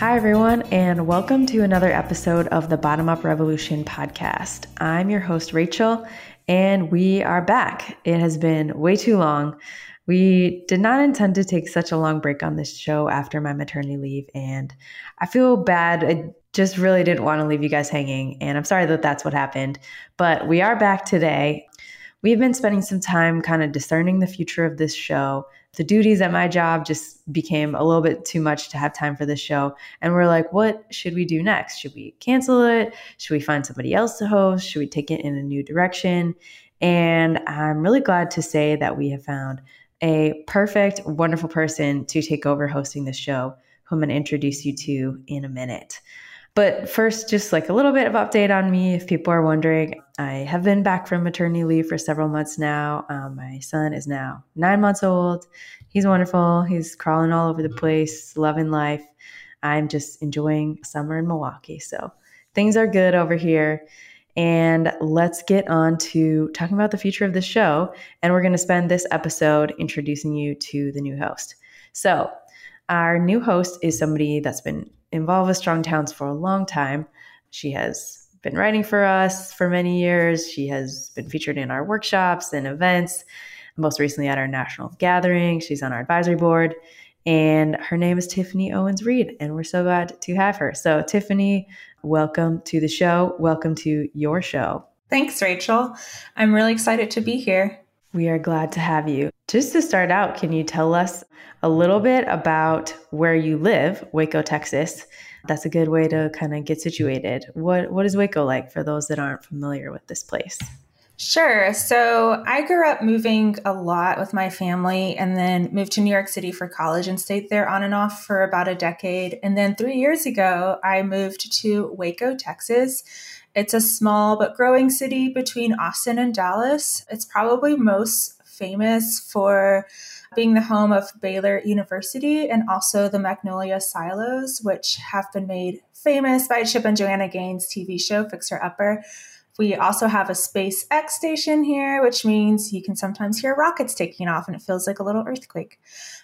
Hi, everyone, and welcome to another episode of the Bottom Up Revolution podcast. I'm your host, Rachel, and we are back. It has been way too long. We did not intend to take such a long break on this show after my maternity leave, and I feel bad. I just really didn't want to leave you guys hanging, and I'm sorry that that's what happened. But we are back today. We've been spending some time kind of discerning the future of this show. The duties at my job just became a little bit too much to have time for this show. And we're like, what should we do next? Should we cancel it? Should we find somebody else to host? Should we take it in a new direction? And I'm really glad to say that we have found a perfect, wonderful person to take over hosting the show, who I'm going to introduce you to in a minute. But first, just like a little bit of update on me, if people are wondering, I have been back from maternity leave for several months now. Um, my son is now nine months old. He's wonderful. He's crawling all over the place, loving life. I'm just enjoying summer in Milwaukee. So things are good over here. And let's get on to talking about the future of the show. And we're going to spend this episode introducing you to the new host. So, our new host is somebody that's been involved with Strong Towns for a long time. She has been writing for us for many years. She has been featured in our workshops and events, most recently at our national gathering. She's on our advisory board. And her name is Tiffany Owens Reed, and we're so glad to have her. So, Tiffany, welcome to the show. Welcome to your show. Thanks, Rachel. I'm really excited to be here. We are glad to have you. Just to start out, can you tell us a little bit about where you live, Waco, Texas? That's a good way to kind of get situated. What what is Waco like for those that aren't familiar with this place? Sure. So I grew up moving a lot with my family and then moved to New York City for college and stayed there on and off for about a decade. And then three years ago, I moved to Waco, Texas. It's a small but growing city between Austin and Dallas. It's probably most famous for being the home of Baylor University and also the Magnolia Silos, which have been made famous by Chip and Joanna Gaines' TV show, Fixer Upper. We also have a SpaceX station here, which means you can sometimes hear rockets taking off and it feels like a little earthquake.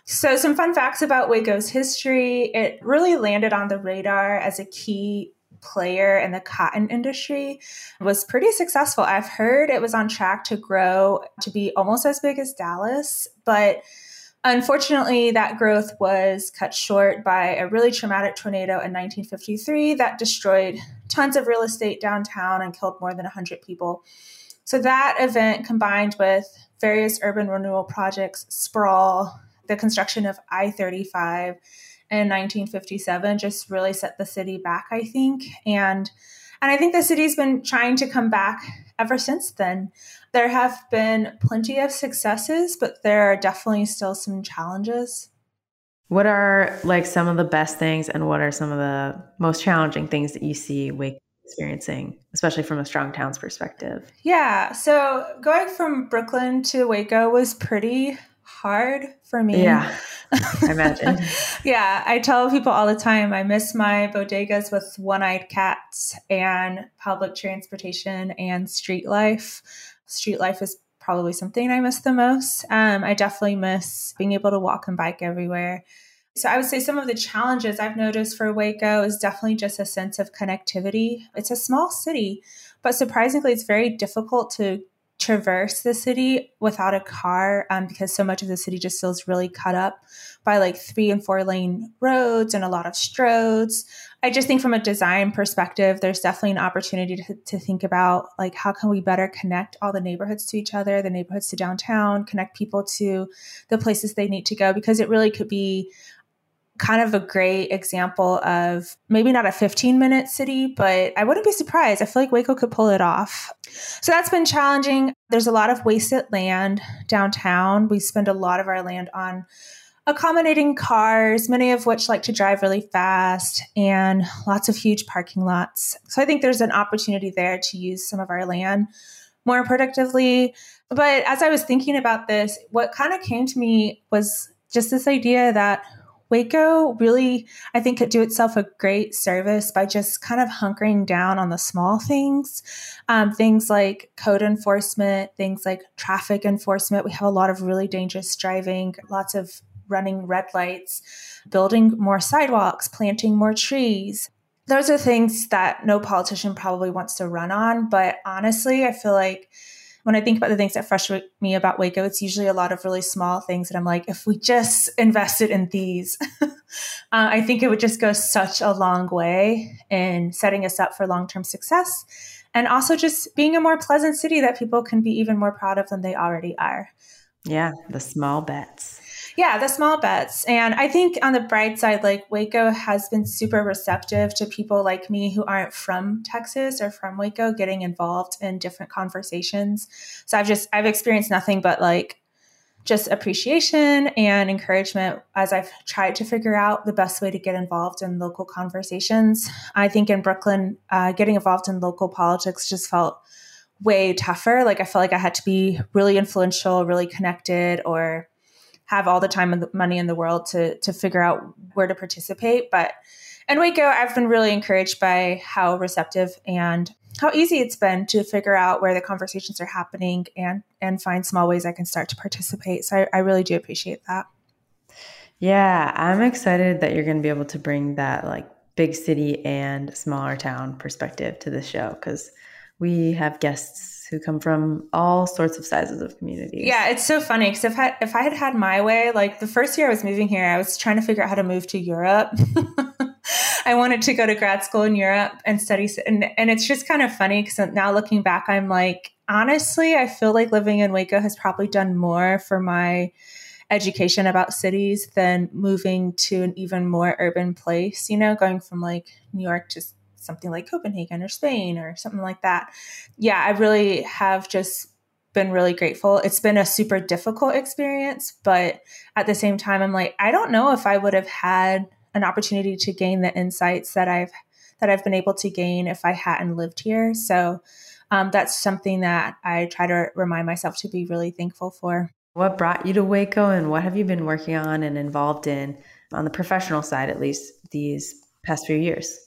So, some fun facts about Waco's history it really landed on the radar as a key player in the cotton industry was pretty successful. I've heard it was on track to grow to be almost as big as Dallas, but Unfortunately, that growth was cut short by a really traumatic tornado in 1953 that destroyed tons of real estate downtown and killed more than 100 people. So, that event combined with various urban renewal projects, sprawl, the construction of I 35 in 1957 just really set the city back, I think. And and I think the city's been trying to come back ever since then. There have been plenty of successes, but there are definitely still some challenges. What are like some of the best things and what are some of the most challenging things that you see Waco experiencing, especially from a strong towns perspective? Yeah. So going from Brooklyn to Waco was pretty hard for me. Yeah. I imagine. yeah. I tell people all the time I miss my bodegas with one eyed cats and public transportation and street life street life is probably something I miss the most. Um, I definitely miss being able to walk and bike everywhere. So I would say some of the challenges I've noticed for Waco is definitely just a sense of connectivity. It's a small city, but surprisingly, it's very difficult to traverse the city without a car um, because so much of the city just feels really cut up by like three and four lane roads and a lot of stroads. I just think from a design perspective, there's definitely an opportunity to, to think about like how can we better connect all the neighborhoods to each other, the neighborhoods to downtown, connect people to the places they need to go because it really could be kind of a great example of maybe not a 15 minute city, but I wouldn't be surprised. I feel like Waco could pull it off. So that's been challenging. There's a lot of wasted land downtown. We spend a lot of our land on accommodating cars, many of which like to drive really fast, and lots of huge parking lots. So I think there's an opportunity there to use some of our land more productively. But as I was thinking about this, what kind of came to me was just this idea that Waco really, I think, could do itself a great service by just kind of hunkering down on the small things. Um, things like code enforcement, things like traffic enforcement. We have a lot of really dangerous driving, lots of running red lights, building more sidewalks, planting more trees. Those are things that no politician probably wants to run on. But honestly, I feel like when I think about the things that frustrate me about Waco, it's usually a lot of really small things that I'm like, if we just invested in these, uh, I think it would just go such a long way in setting us up for long term success. And also just being a more pleasant city that people can be even more proud of than they already are. Yeah, the small bets. Yeah, the small bets. And I think on the bright side, like Waco has been super receptive to people like me who aren't from Texas or from Waco getting involved in different conversations. So I've just, I've experienced nothing but like just appreciation and encouragement as I've tried to figure out the best way to get involved in local conversations. I think in Brooklyn, uh, getting involved in local politics just felt way tougher. Like I felt like I had to be really influential, really connected, or have all the time and the money in the world to to figure out where to participate. But in Waco, I've been really encouraged by how receptive and how easy it's been to figure out where the conversations are happening and and find small ways I can start to participate. So I, I really do appreciate that. Yeah, I'm excited that you're going to be able to bring that like big city and smaller town perspective to the show because we have guests who come from all sorts of sizes of communities. Yeah, it's so funny because if I, if I had had my way, like the first year I was moving here, I was trying to figure out how to move to Europe. I wanted to go to grad school in Europe and study, and and it's just kind of funny because now looking back, I'm like, honestly, I feel like living in Waco has probably done more for my education about cities than moving to an even more urban place. You know, going from like New York to something like Copenhagen or Spain or something like that. Yeah, I really have just been really grateful. It's been a super difficult experience, but at the same time, I'm like, I don't know if I would have had an opportunity to gain the insights that I've that I've been able to gain if I hadn't lived here. So um, that's something that I try to remind myself to be really thankful for. What brought you to Waco, and what have you been working on and involved in on the professional side, at least these past few years?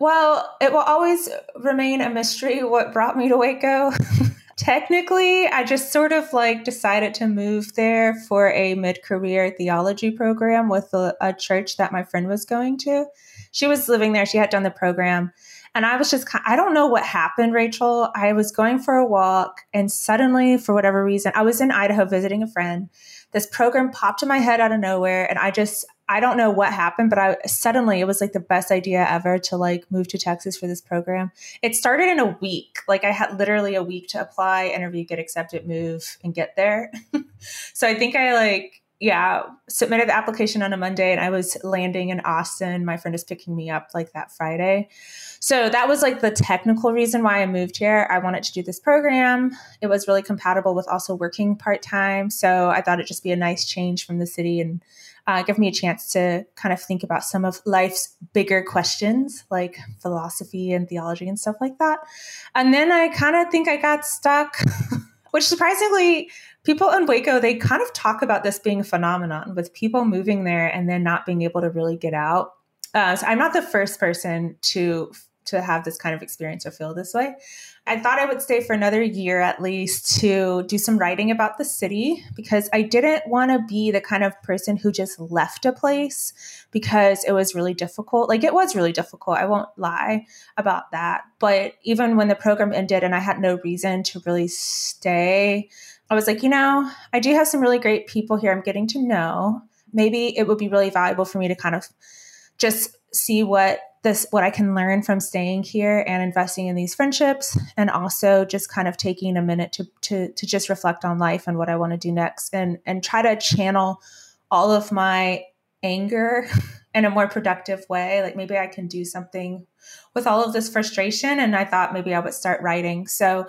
Well, it will always remain a mystery what brought me to Waco. Technically, I just sort of like decided to move there for a mid career theology program with a, a, church that my friend was going to. She was living there, she had done the program. And I was just, I don't know what happened, Rachel. I was going for a walk, and suddenly, for whatever reason, I was in Idaho visiting a friend. This program popped in my head out of nowhere, and I just, I don't know what happened, but I suddenly it was like the best idea ever to like move to Texas for this program. It started in a week. Like I had literally a week to apply, interview, get accepted, move, and get there. so I think I like yeah, submitted the application on a Monday and I was landing in Austin. My friend is picking me up like that Friday. So that was like the technical reason why I moved here. I wanted to do this program. It was really compatible with also working part time. So I thought it'd just be a nice change from the city and uh, give me a chance to kind of think about some of life's bigger questions like philosophy and theology and stuff like that. And then I kind of think I got stuck, which surprisingly, people in Waco, they kind of talk about this being a phenomenon with people moving there and then not being able to really get out. Uh, so I'm not the first person to to have this kind of experience or feel this way. I thought I would stay for another year at least to do some writing about the city because I didn't want to be the kind of person who just left a place because it was really difficult. Like it was really difficult. I won't lie about that. But even when the program ended and I had no reason to really stay, I was like, you know, I do have some really great people here I'm getting to know. Maybe it would be really valuable for me to kind of just see what this what I can learn from staying here and investing in these friendships and also just kind of taking a minute to to to just reflect on life and what I want to do next and and try to channel all of my anger in a more productive way like maybe I can do something with all of this frustration and I thought maybe I would start writing so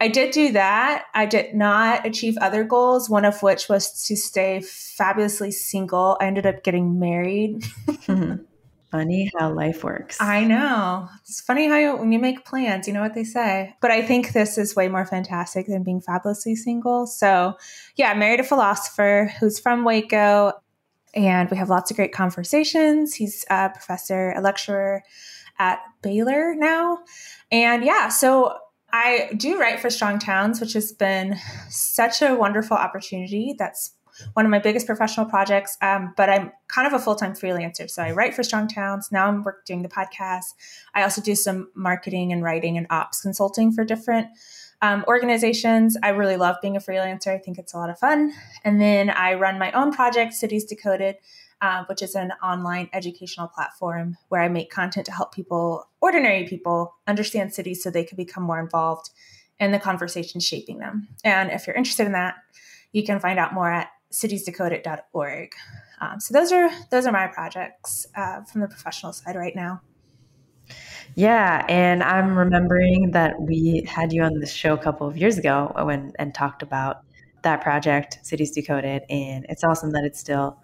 I did do that. I did not achieve other goals, one of which was to stay fabulously single. I ended up getting married. mm-hmm. Funny how life works. I know. It's funny how you, when you make plans, you know what they say. But I think this is way more fantastic than being fabulously single. So, yeah, I married a philosopher who's from Waco, and we have lots of great conversations. He's a professor, a lecturer at Baylor now. And yeah, so I do write for Strong Towns, which has been such a wonderful opportunity that's one of my biggest professional projects. Um, but I'm kind of a full time freelancer. So I write for Strong Towns. Now I'm work, doing the podcast. I also do some marketing and writing and ops consulting for different um, organizations. I really love being a freelancer. I think it's a lot of fun. And then I run my own project, Cities Decoded, uh, which is an online educational platform where I make content to help people, ordinary people, understand cities so they can become more involved in the conversation shaping them. And if you're interested in that, you can find out more at citiesdecoded.org. Um, so those are those are my projects uh, from the professional side right now. Yeah, and I'm remembering that we had you on the show a couple of years ago when and talked about that project, Cities Decoded, and it's awesome that it's still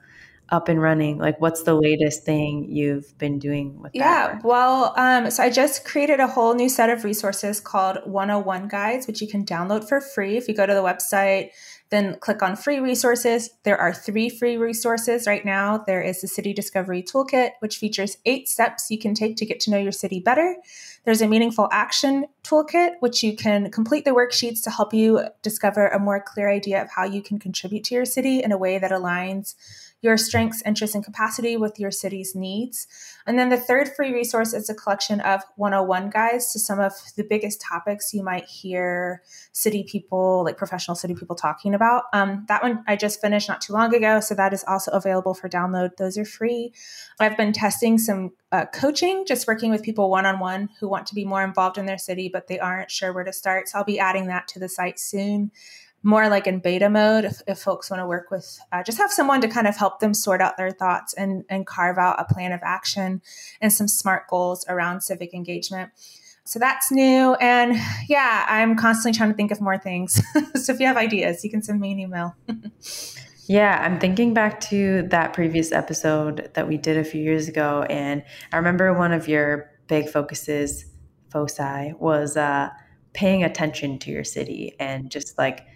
up and running. Like, what's the latest thing you've been doing with that? Yeah, well, um, so I just created a whole new set of resources called 101 Guides, which you can download for free if you go to the website then click on free resources. There are three free resources right now. There is the City Discovery Toolkit, which features eight steps you can take to get to know your city better. There's a Meaningful Action Toolkit, which you can complete the worksheets to help you discover a more clear idea of how you can contribute to your city in a way that aligns your strengths, interests, and capacity with your city's needs. And then the third free resource is a collection of 101 guides to some of the biggest topics you might hear city people, like professional city people, talking about. Um, that one I just finished not too long ago, so that is also available for download. Those are free. I've been testing some uh, coaching, just working with people one on one who want to be more involved in their city, but they aren't sure where to start. So I'll be adding that to the site soon more like in beta mode if, if folks want to work with uh, just have someone to kind of help them sort out their thoughts and, and carve out a plan of action and some smart goals around civic engagement. So that's new and yeah i'm constantly trying to think of more things. So if you have ideas you can send me an email. Yeah i'm thinking back to that previous episode that we did a few years ago and i remember one of your big focuses foci was uh, paying attention to your city and just like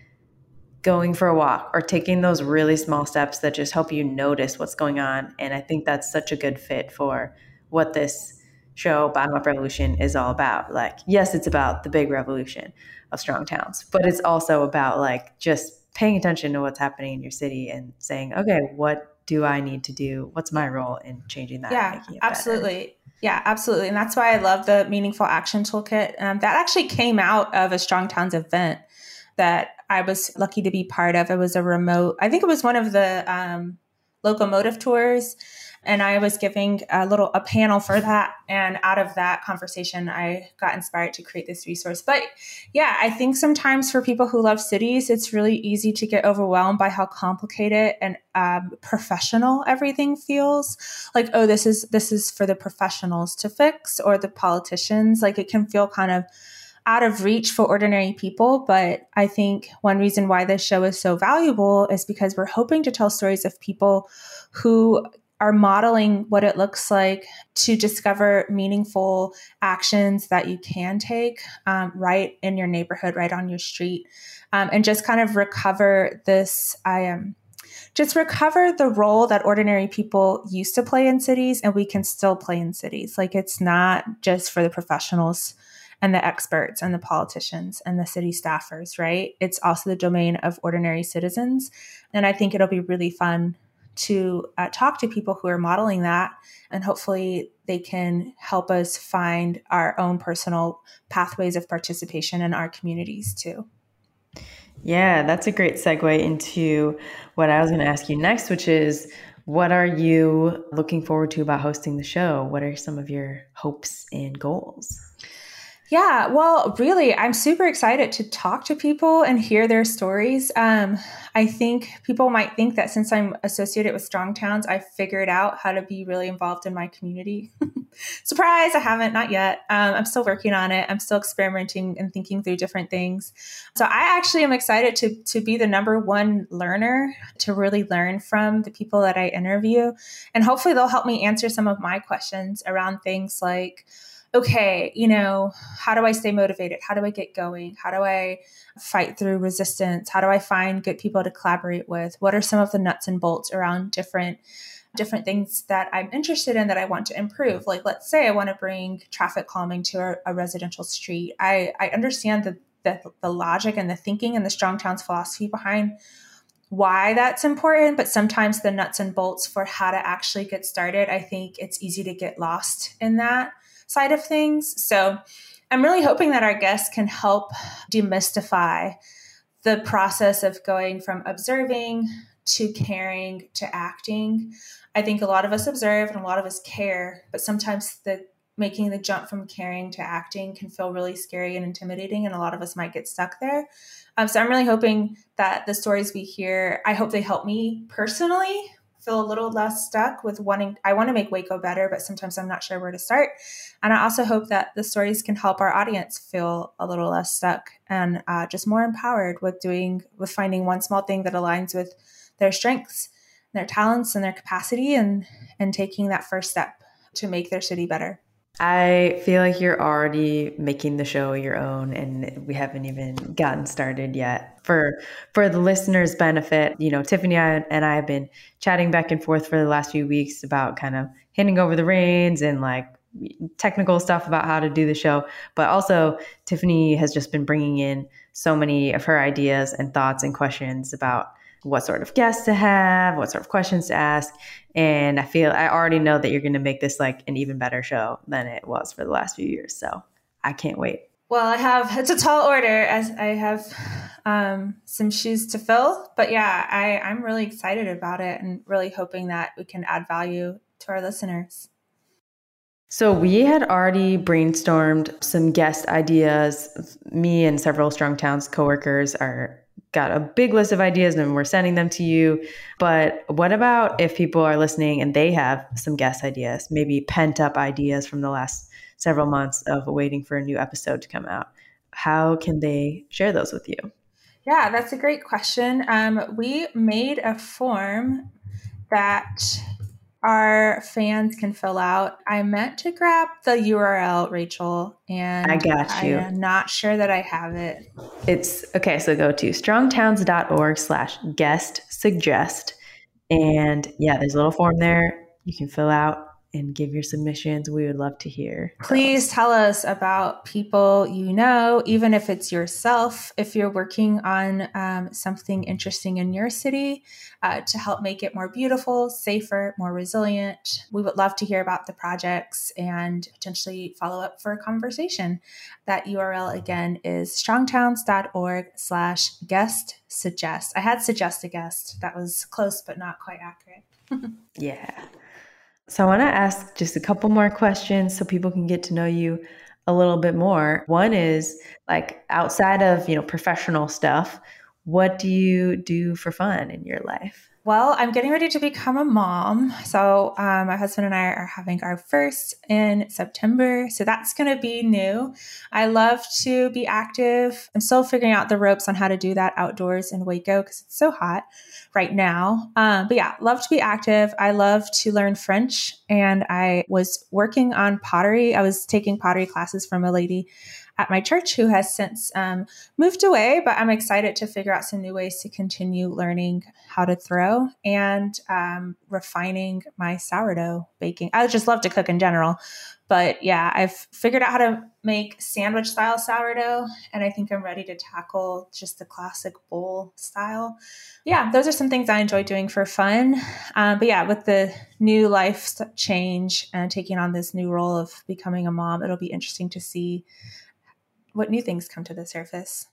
going for a walk or taking those really small steps that just help you notice what's going on. And I think that's such a good fit for what this show, Bottom Up Revolution, is all about. Like, yes, it's about the big revolution of strong towns, but it's also about like just paying attention to what's happening in your city and saying, okay, what do I need to do? What's my role in changing that? Yeah, absolutely. Better? Yeah, absolutely. And that's why I love the Meaningful Action Toolkit. Um, that actually came out of a Strong Towns event that I was lucky to be part of. It was a remote, I think it was one of the um, locomotive tours. And I was giving a little a panel for that. And out of that conversation, I got inspired to create this resource. But yeah, I think sometimes for people who love cities, it's really easy to get overwhelmed by how complicated and um, professional everything feels. Like, oh, this is this is for the professionals to fix or the politicians. Like it can feel kind of out of reach for ordinary people. But I think one reason why this show is so valuable is because we're hoping to tell stories of people who are modeling what it looks like to discover meaningful actions that you can take um, right in your neighborhood, right on your street, um, and just kind of recover this. I am. Um, just recover the role that ordinary people used to play in cities and we can still play in cities. Like it's not just for the professionals and the experts and the politicians and the city staffers, right? It's also the domain of ordinary citizens. And I think it'll be really fun to uh, talk to people who are modeling that. And hopefully they can help us find our own personal pathways of participation in our communities too. Yeah, that's a great segue into what I was going to ask you next, which is what are you looking forward to about hosting the show? What are some of your hopes and goals? Yeah, well, really, I'm super excited to talk to people and hear their stories. Um, I think people might think that since I'm associated with Strong Towns, I figured out how to be really involved in my community. Surprise, I haven't, not yet. Um, I'm still working on it. I'm still experimenting and thinking through different things. So I actually am excited to, to be the number one learner, to really learn from the people that I interview. And hopefully they'll help me answer some of my questions around things like, okay, you know, how do I stay motivated? How do I get going? How do I fight through resistance? How do I find good people to collaborate with? What are some of the nuts and bolts around different different things that I'm interested in that I want to improve? Like let's say I want to bring traffic calming to a, a residential street. I, I understand the, the the logic and the thinking and the strong towns philosophy behind why that's important, but sometimes the nuts and bolts for how to actually get started, I think it's easy to get lost in that side of things. So I'm really hoping that our guests can help demystify the process of going from observing to caring to acting. I think a lot of us observe and a lot of us care, but sometimes the making the jump from caring to acting can feel really scary and intimidating, and a lot of us might get stuck there. Um, so I'm really hoping that the stories we hear, I hope they help me personally feel a little less stuck with wanting, I want to make Waco better, but sometimes I'm not sure where to start. And I also hope that the stories can help our audience feel a little less stuck and uh, just more empowered with doing, with finding one small thing that aligns with their strengths, their talents, and their capacity, and and taking that first step to make their city better. I feel like you're already making the show your own and we haven't even gotten started yet. For for the listeners' benefit, you know, Tiffany and I have been chatting back and forth for the last few weeks about kind of handing over the reins and like technical stuff about how to do the show, but also Tiffany has just been bringing in so many of her ideas and thoughts and questions about what sort of guests to have, what sort of questions to ask. And I feel I already know that you're going to make this like an even better show than it was for the last few years. So I can't wait. Well, I have it's a tall order as I have um, some shoes to fill, but yeah, I, I'm really excited about it and really hoping that we can add value to our listeners. So we had already brainstormed some guest ideas. Me and several Strong Towns coworkers are got a big list of ideas and we're sending them to you. But what about if people are listening and they have some guest ideas, maybe pent up ideas from the last several months of waiting for a new episode to come out? How can they share those with you? Yeah, that's a great question. Um, we made a form that our fans can fill out. I meant to grab the URL, Rachel, and I got you. I'm not sure that I have it. It's okay. So go to strongtowns.org slash guest suggest. And yeah, there's a little form there you can fill out and give your submissions. We would love to hear. Please tell us about people you know, even if it's yourself, if you're working on um, something interesting in your city uh, to help make it more beautiful, safer, more resilient. We would love to hear about the projects and potentially follow up for a conversation. That URL again is strongtowns.org slash guest suggest. I had suggest a guest. That was close, but not quite accurate. yeah. So I want to ask just a couple more questions so people can get to know you a little bit more. One is like outside of, you know, professional stuff, what do you do for fun in your life? Well, I'm getting ready to become a mom. So, um, my husband and I are having our first in September. So, that's going to be new. I love to be active. I'm still figuring out the ropes on how to do that outdoors in Waco because it's so hot right now. Um, but yeah, love to be active. I love to learn French. And I was working on pottery. I was taking pottery classes from a lady at my church who has since um, moved away, but I'm excited to figure out some new ways to continue learning how to throw and um, refining my sourdough baking. I just love to cook in general, but yeah, I've figured out how to make sandwich style sourdough, and I think I'm ready to tackle just the classic bowl style. Yeah, those are some things I enjoy doing for fun. Um, but yeah, with the new life change and taking on this new role of becoming a mom, it'll be interesting to see what new things come to the surface.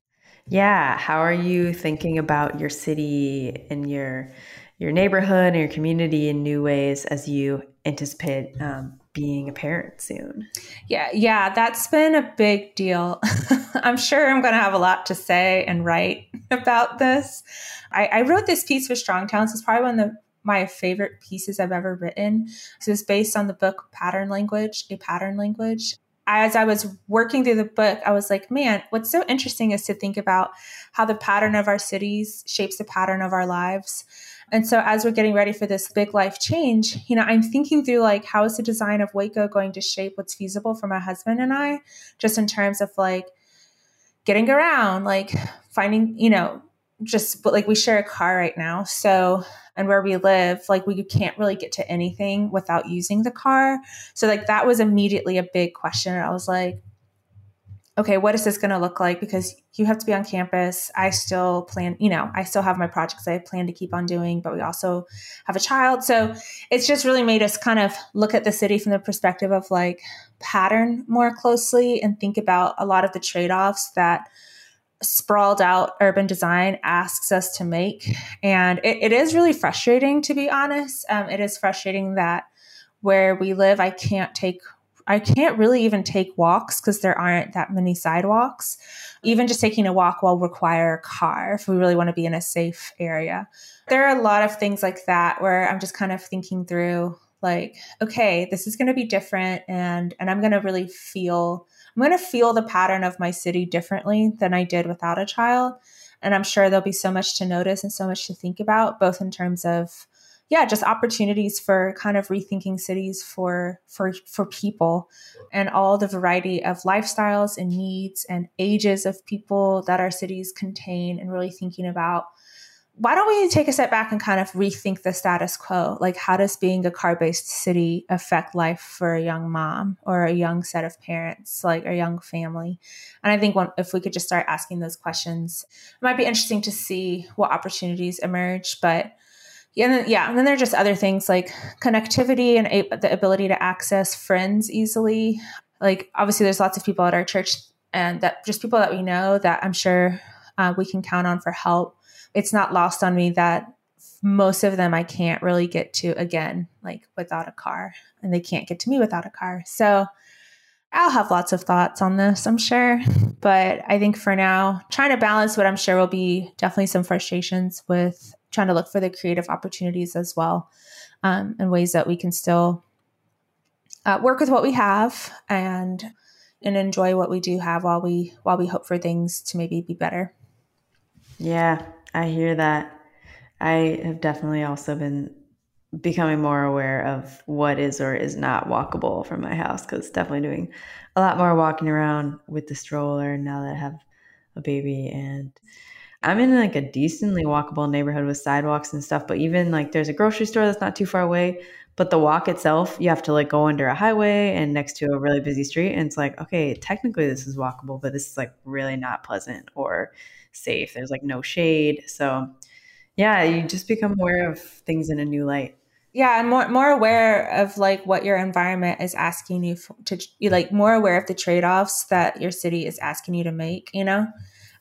Yeah, how are you thinking about your city and your your neighborhood and your community in new ways as you anticipate um, being a parent soon? Yeah, yeah, that's been a big deal. I'm sure I'm going to have a lot to say and write about this. I, I wrote this piece for Strong Towns. It's probably one of the my favorite pieces I've ever written. So it's based on the book Pattern Language, a pattern language as I was working through the book, I was like, man, what's so interesting is to think about how the pattern of our cities shapes the pattern of our lives. And so as we're getting ready for this big life change, you know, I'm thinking through like how is the design of Waco going to shape what's feasible for my husband and I, just in terms of like getting around, like finding, you know, just but like we share a car right now. So and where we live, like we can't really get to anything without using the car. So like that was immediately a big question. I was like, okay, what is this going to look like? Because you have to be on campus. I still plan, you know, I still have my projects I plan to keep on doing, but we also have a child. So it's just really made us kind of look at the city from the perspective of like pattern more closely and think about a lot of the trade offs that sprawled out urban design asks us to make. And it, it is really frustrating, to be honest. Um, it is frustrating that where we live, I can't take I can't really even take walks because there aren't that many sidewalks. Even just taking a walk will require a car if we really want to be in a safe area. There are a lot of things like that where I'm just kind of thinking through like, okay, this is going to be different and and I'm going to really feel I'm going to feel the pattern of my city differently than I did without a child. And I'm sure there'll be so much to notice and so much to think about both in terms of yeah, just opportunities for kind of rethinking cities for for for people and all the variety of lifestyles and needs and ages of people that our cities contain and really thinking about why don't we take a step back and kind of rethink the status quo? Like, how does being a car based city affect life for a young mom or a young set of parents, like a young family? And I think if we could just start asking those questions, it might be interesting to see what opportunities emerge. But yeah, and then, yeah, and then there are just other things like connectivity and a- the ability to access friends easily. Like obviously, there's lots of people at our church, and that just people that we know that I'm sure uh, we can count on for help. It's not lost on me that most of them I can't really get to again, like without a car, and they can't get to me without a car. So I'll have lots of thoughts on this, I'm sure. But I think for now, trying to balance what I'm sure will be definitely some frustrations with trying to look for the creative opportunities as well um, and ways that we can still uh, work with what we have and and enjoy what we do have while we while we hope for things to maybe be better yeah i hear that i have definitely also been becoming more aware of what is or is not walkable from my house because definitely doing a lot more walking around with the stroller now that i have a baby and I'm in like a decently walkable neighborhood with sidewalks and stuff, but even like there's a grocery store that's not too far away, but the walk itself, you have to like go under a highway and next to a really busy street. And it's like, okay, technically this is walkable, but this is like really not pleasant or safe. There's like no shade. So yeah, you just become aware of things in a new light. Yeah, and more more aware of like what your environment is asking you to you like more aware of the trade offs that your city is asking you to make. You know,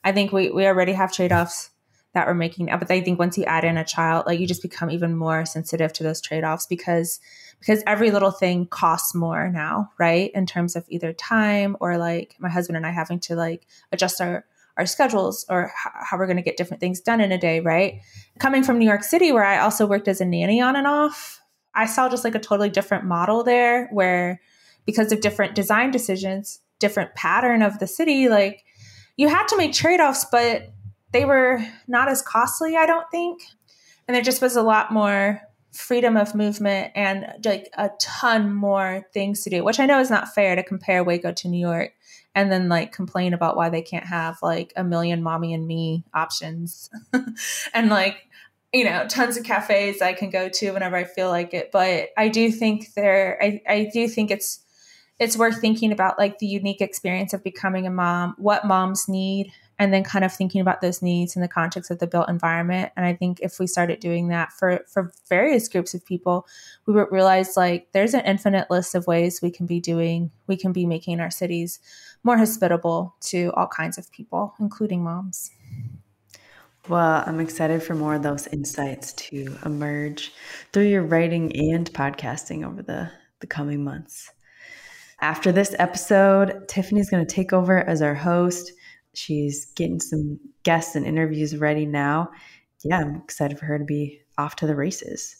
I think we, we already have trade offs that we're making But I think once you add in a child, like you just become even more sensitive to those trade offs because because every little thing costs more now, right? In terms of either time or like my husband and I having to like adjust our our schedules or how we're going to get different things done in a day, right? Coming from New York City, where I also worked as a nanny on and off, I saw just like a totally different model there where because of different design decisions, different pattern of the city, like you had to make trade offs, but they were not as costly, I don't think. And there just was a lot more freedom of movement and like a ton more things to do, which I know is not fair to compare Waco to New York and then like complain about why they can't have like a million mommy and me options. And like you know tons of cafes i can go to whenever i feel like it. But i do think there i, I do think it's it's worth thinking about like the unique experience of becoming a mom, what moms need, and then kind of thinking about those needs in the context of the built environment. And I think if we started doing that for for various groups of people, we would realize like there's an infinite list of ways we can be doing, we can be making our cities more hospitable to all kinds of people, including moms. Well, I'm excited for more of those insights to emerge through your writing and podcasting over the, the coming months. After this episode, Tiffany's going to take over as our host. She's getting some guests and interviews ready now. Yeah, I'm excited for her to be off to the races.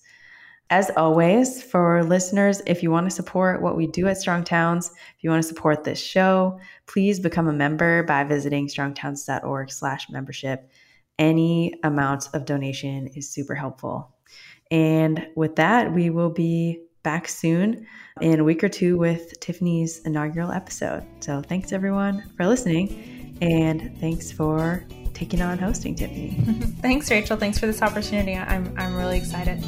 As always, for listeners, if you want to support what we do at Strong Towns, if you want to support this show, please become a member by visiting strongtowns.org slash membership. Any amount of donation is super helpful. And with that, we will be back soon in a week or two with Tiffany's inaugural episode. So thanks everyone for listening and thanks for taking on hosting, Tiffany. thanks, Rachel. Thanks for this opportunity. I'm, I'm really excited.